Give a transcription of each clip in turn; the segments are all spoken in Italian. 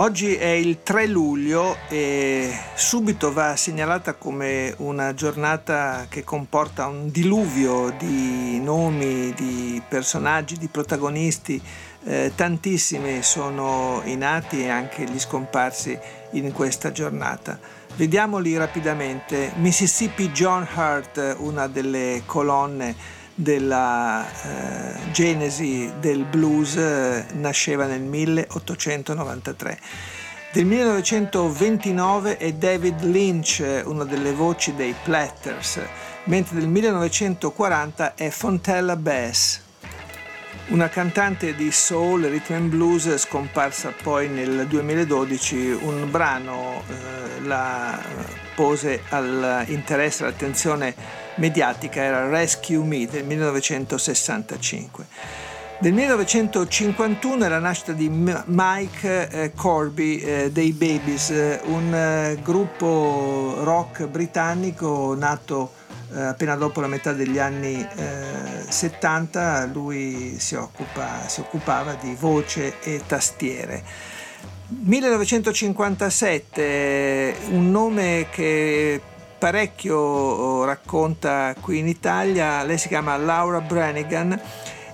Oggi è il 3 luglio e subito va segnalata come una giornata che comporta un diluvio di nomi, di personaggi, di protagonisti. Eh, tantissimi sono i nati e anche gli scomparsi in questa giornata. Vediamoli rapidamente. Mississippi John Hurt, una delle colonne della eh, genesi del blues eh, nasceva nel 1893. Del 1929 è David Lynch, una delle voci dei Platters, mentre del 1940 è Fontella Bass, una cantante di soul, rhythm and blues scomparsa poi nel 2012. Un brano eh, la pose all'interesse, all'attenzione mediatica era Rescue Me del 1965. Del 1951 è la nascita di Mike eh, Corby eh, dei Babies, eh, un gruppo rock britannico nato appena dopo la metà degli anni 70. Eh, Lui si, occupa, si occupava di voce e tastiere. 1957, un nome che parecchio oh, racconta qui in Italia, lei si chiama Laura Brannigan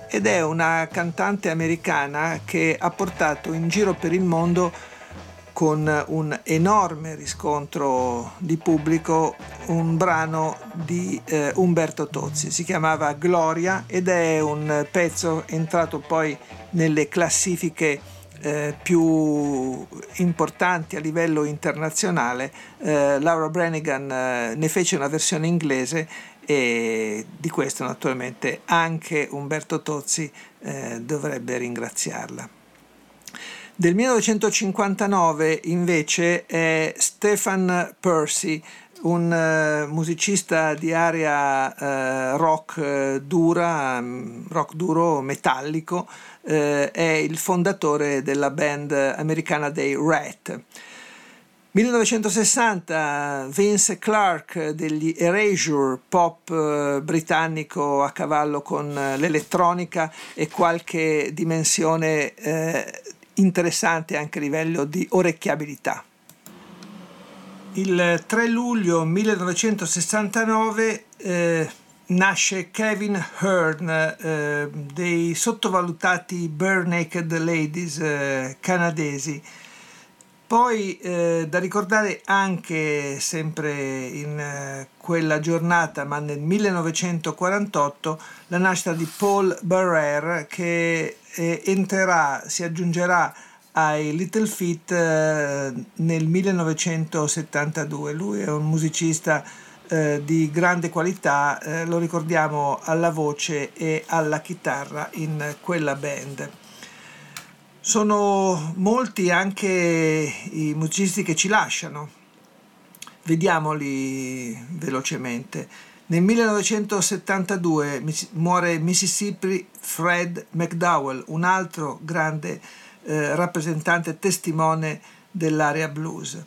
ed è una cantante americana che ha portato in giro per il mondo con un enorme riscontro di pubblico un brano di eh, Umberto Tozzi, si chiamava Gloria ed è un pezzo entrato poi nelle classifiche eh, più importanti a livello internazionale, eh, Laura Brannigan eh, ne fece una versione inglese e di questo naturalmente anche Umberto Tozzi eh, dovrebbe ringraziarla. Del 1959 invece è Stefan Percy, un uh, musicista di area uh, rock uh, dura, um, rock duro metallico, è il fondatore della band americana dei Rat. 1960 Vince Clark degli Erasure, pop britannico a cavallo con l'elettronica e qualche dimensione interessante anche a livello di orecchiabilità. Il 3 luglio 1969 eh, nasce Kevin Hearn eh, dei sottovalutati Bare Naked Ladies eh, canadesi. Poi eh, da ricordare anche sempre in eh, quella giornata, ma nel 1948, la nascita di Paul Barrère che eh, entrerà, si aggiungerà ai Little Feat eh, nel 1972. Lui è un musicista eh, di grande qualità, eh, lo ricordiamo alla voce e alla chitarra in quella band. Sono molti anche i musicisti che ci lasciano. Vediamoli velocemente. Nel 1972 muore Mississippi Fred McDowell, un altro grande eh, rappresentante testimone dell'area blues.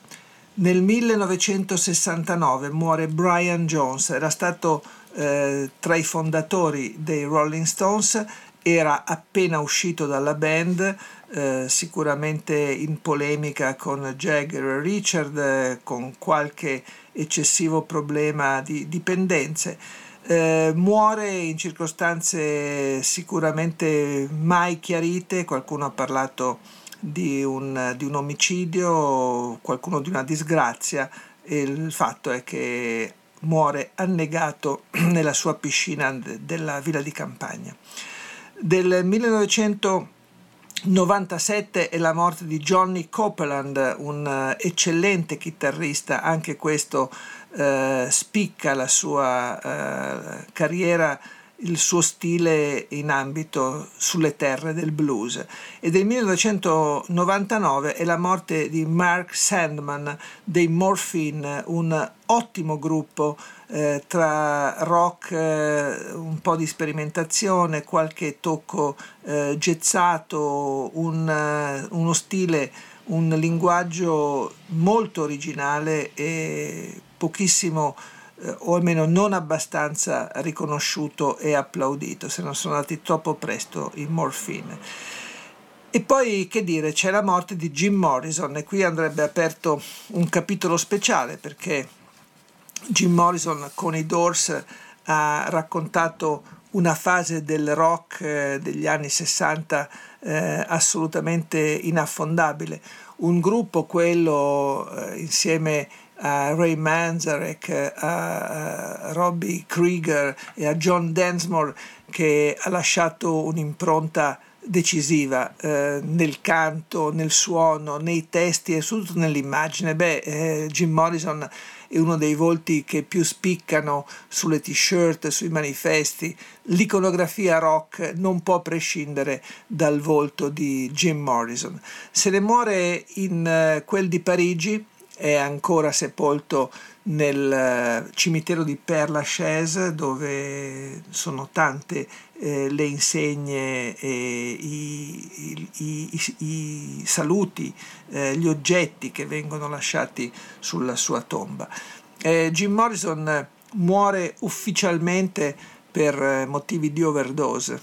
Nel 1969 muore Brian Jones, era stato eh, tra i fondatori dei Rolling Stones, era appena uscito dalla band, eh, sicuramente in polemica con Jagger e Richard, eh, con qualche eccessivo problema di dipendenze. Eh, muore in circostanze sicuramente mai chiarite, qualcuno ha parlato di un, di un omicidio, qualcuno di una disgrazia il fatto è che muore annegato nella sua piscina della villa di campagna. Del 1997 è la morte di Johnny Copeland, un eccellente chitarrista, anche questo eh, spicca la sua eh, carriera il suo stile in ambito sulle terre del blues. E del 1999 è la morte di Mark Sandman dei Morphine, un ottimo gruppo eh, tra rock, eh, un po' di sperimentazione, qualche tocco eh, gezzato, un, uh, uno stile, un linguaggio molto originale e pochissimo eh, o almeno non abbastanza riconosciuto e applaudito, se non sono andati troppo presto in Morphine. E poi che dire, c'è la morte di Jim Morrison e qui andrebbe aperto un capitolo speciale perché Jim Morrison con i Doors ha raccontato una fase del rock eh, degli anni 60 eh, assolutamente inaffondabile. Un gruppo, quello eh, insieme a Ray Manzarek, a, Robbie Krieger e a John Densmore, che ha lasciato un'impronta decisiva eh, nel canto, nel suono, nei testi e soprattutto nell'immagine. Beh, eh, Jim Morrison è uno dei volti che più spiccano sulle t-shirt, sui manifesti. L'iconografia rock non può prescindere dal volto di Jim Morrison. Se ne muore in uh, quel di Parigi, è ancora sepolto nel eh, cimitero di Père Lachaise dove sono tante eh, le insegne, eh, i, i, i, i, saluti, eh, gli oggetti che vengono lasciati sulla sua tomba. Eh, Jim Morrison muore ufficialmente per eh, motivi di overdose,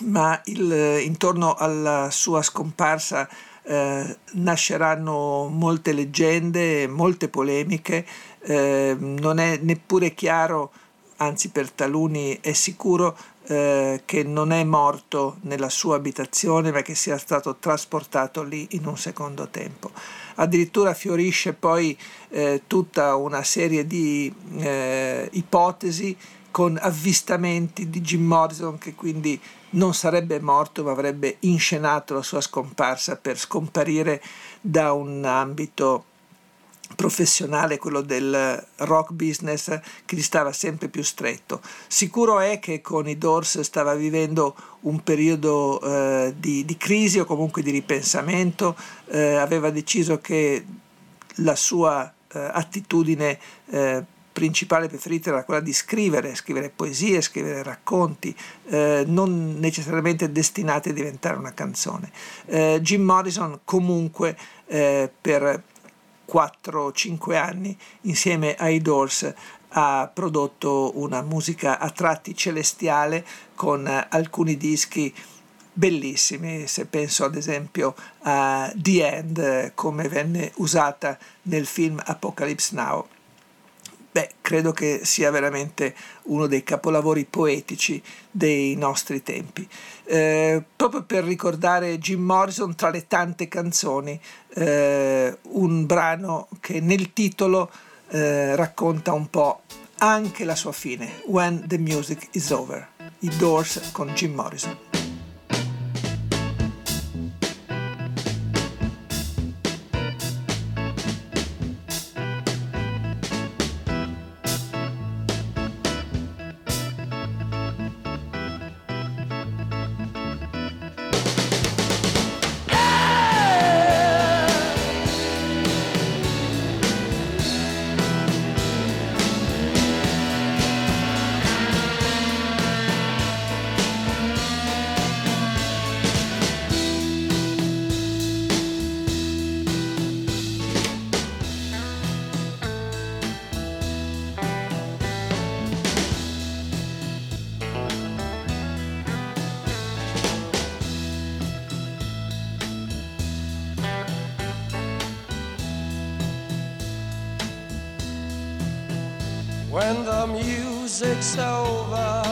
ma il, intorno alla sua scomparsa eh, nasceranno molte leggende, molte polemiche, eh, non è neppure chiaro, anzi per taluni è sicuro, eh, che non è morto nella sua abitazione ma che sia stato trasportato lì in un secondo tempo. Addirittura fiorisce poi eh, tutta una serie di eh, ipotesi con avvistamenti di Jim Morrison che quindi non sarebbe morto ma avrebbe inscenato la sua scomparsa per scomparire da un ambito professionale, quello del rock business che gli stava sempre più stretto. Sicuro è che con i Doors stava vivendo un periodo eh, di, di, crisi o comunque di ripensamento, eh, aveva deciso che la sua eh, attitudine eh, principale preferita era quella di scrivere, scrivere poesie, scrivere racconti, eh, non necessariamente destinati a diventare una canzone. Eh, Jim Morrison comunque eh, per 4-5 anni insieme ai Doors ha prodotto una musica a tratti celestiale con alcuni dischi bellissimi, se penso ad esempio a The End come venne usata nel film Apocalypse Now beh, credo che sia veramente uno dei capolavori poetici dei nostri tempi. Eh, proprio per ricordare Jim Morrison, tra le tante canzoni, eh, un brano che nel titolo eh, racconta un po' anche la sua fine, When the Music is Over, i Doors con Jim Morrison. When the music's over.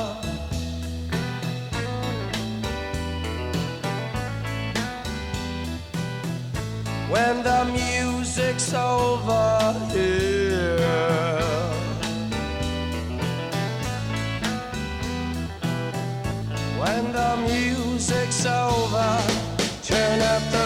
When the music's over here. When the music's over, turn up the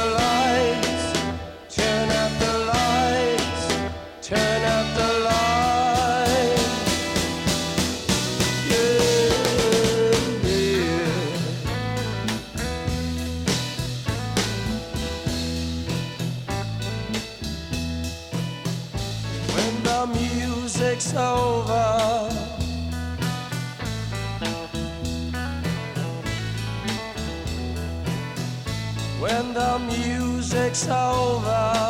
music's over.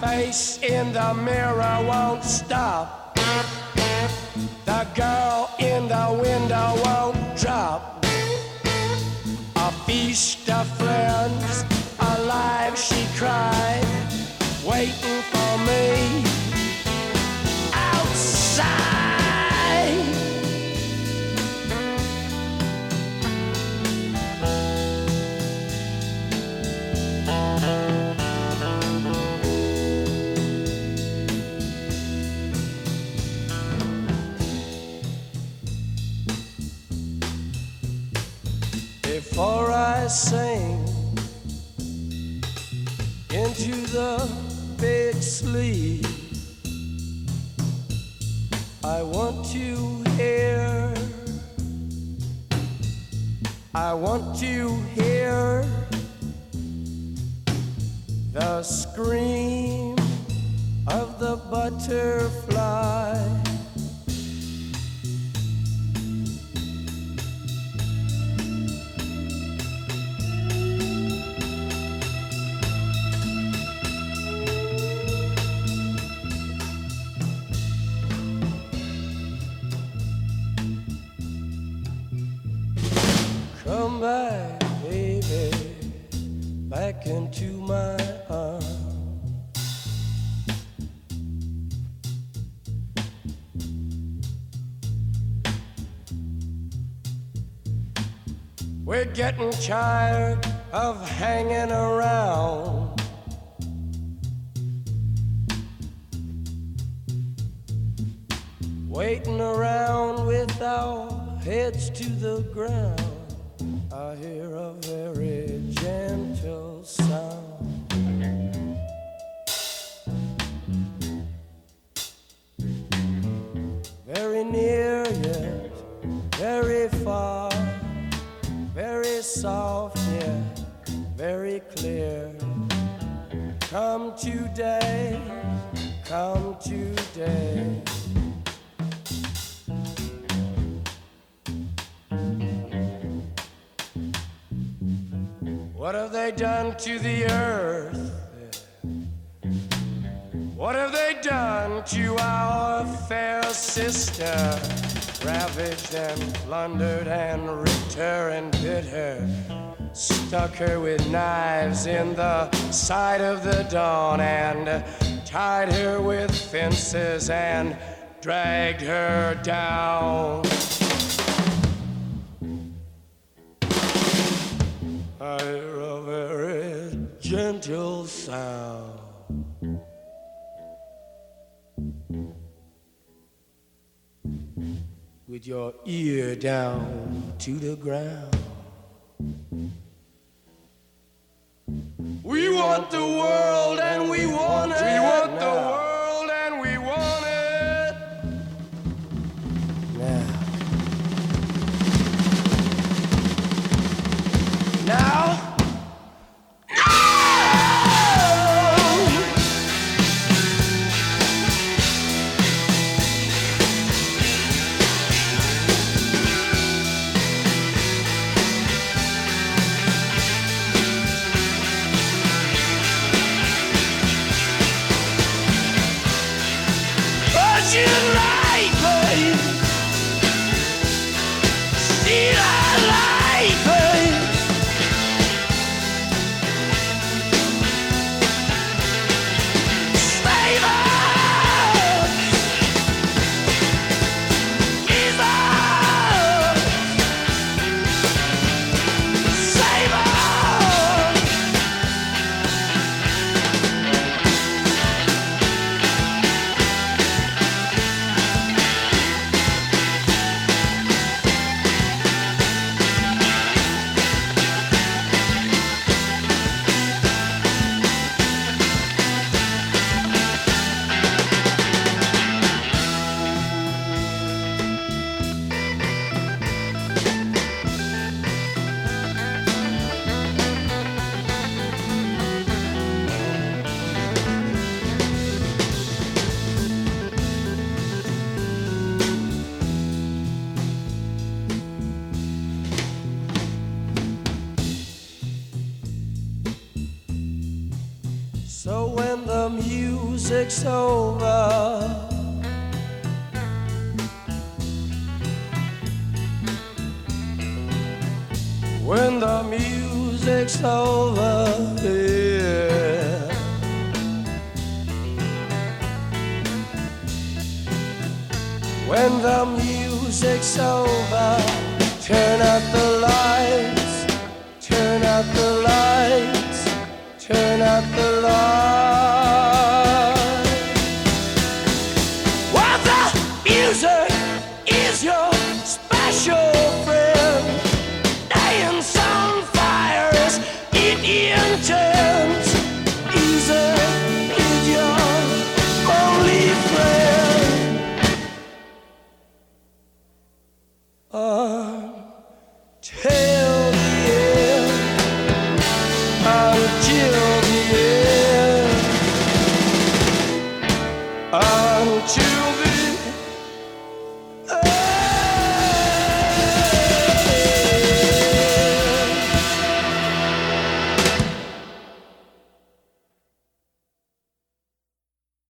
Face in the mirror won't stop. The girl in the window won't drop. A feast of friends, alive she cried, waiting for me I want to hear the scream of the butterfly. Into my arms. We're getting tired of hanging around. Waiting around with our heads to the ground. I hear a very gentle very near yet very far, very soft yet very clear. Come today, come today. What have they done to the earth? What have they done to our fair sister? Ravaged and plundered and ripped her and bit her. Stuck her with knives in the side of the dawn and tied her with fences and dragged her down. I hear a very gentle sound. With your ear down to the ground. We want the world and we want it. We want the when the music's over, yeah. When the music's over, turn out the lights, turn out the lights, turn out the lights.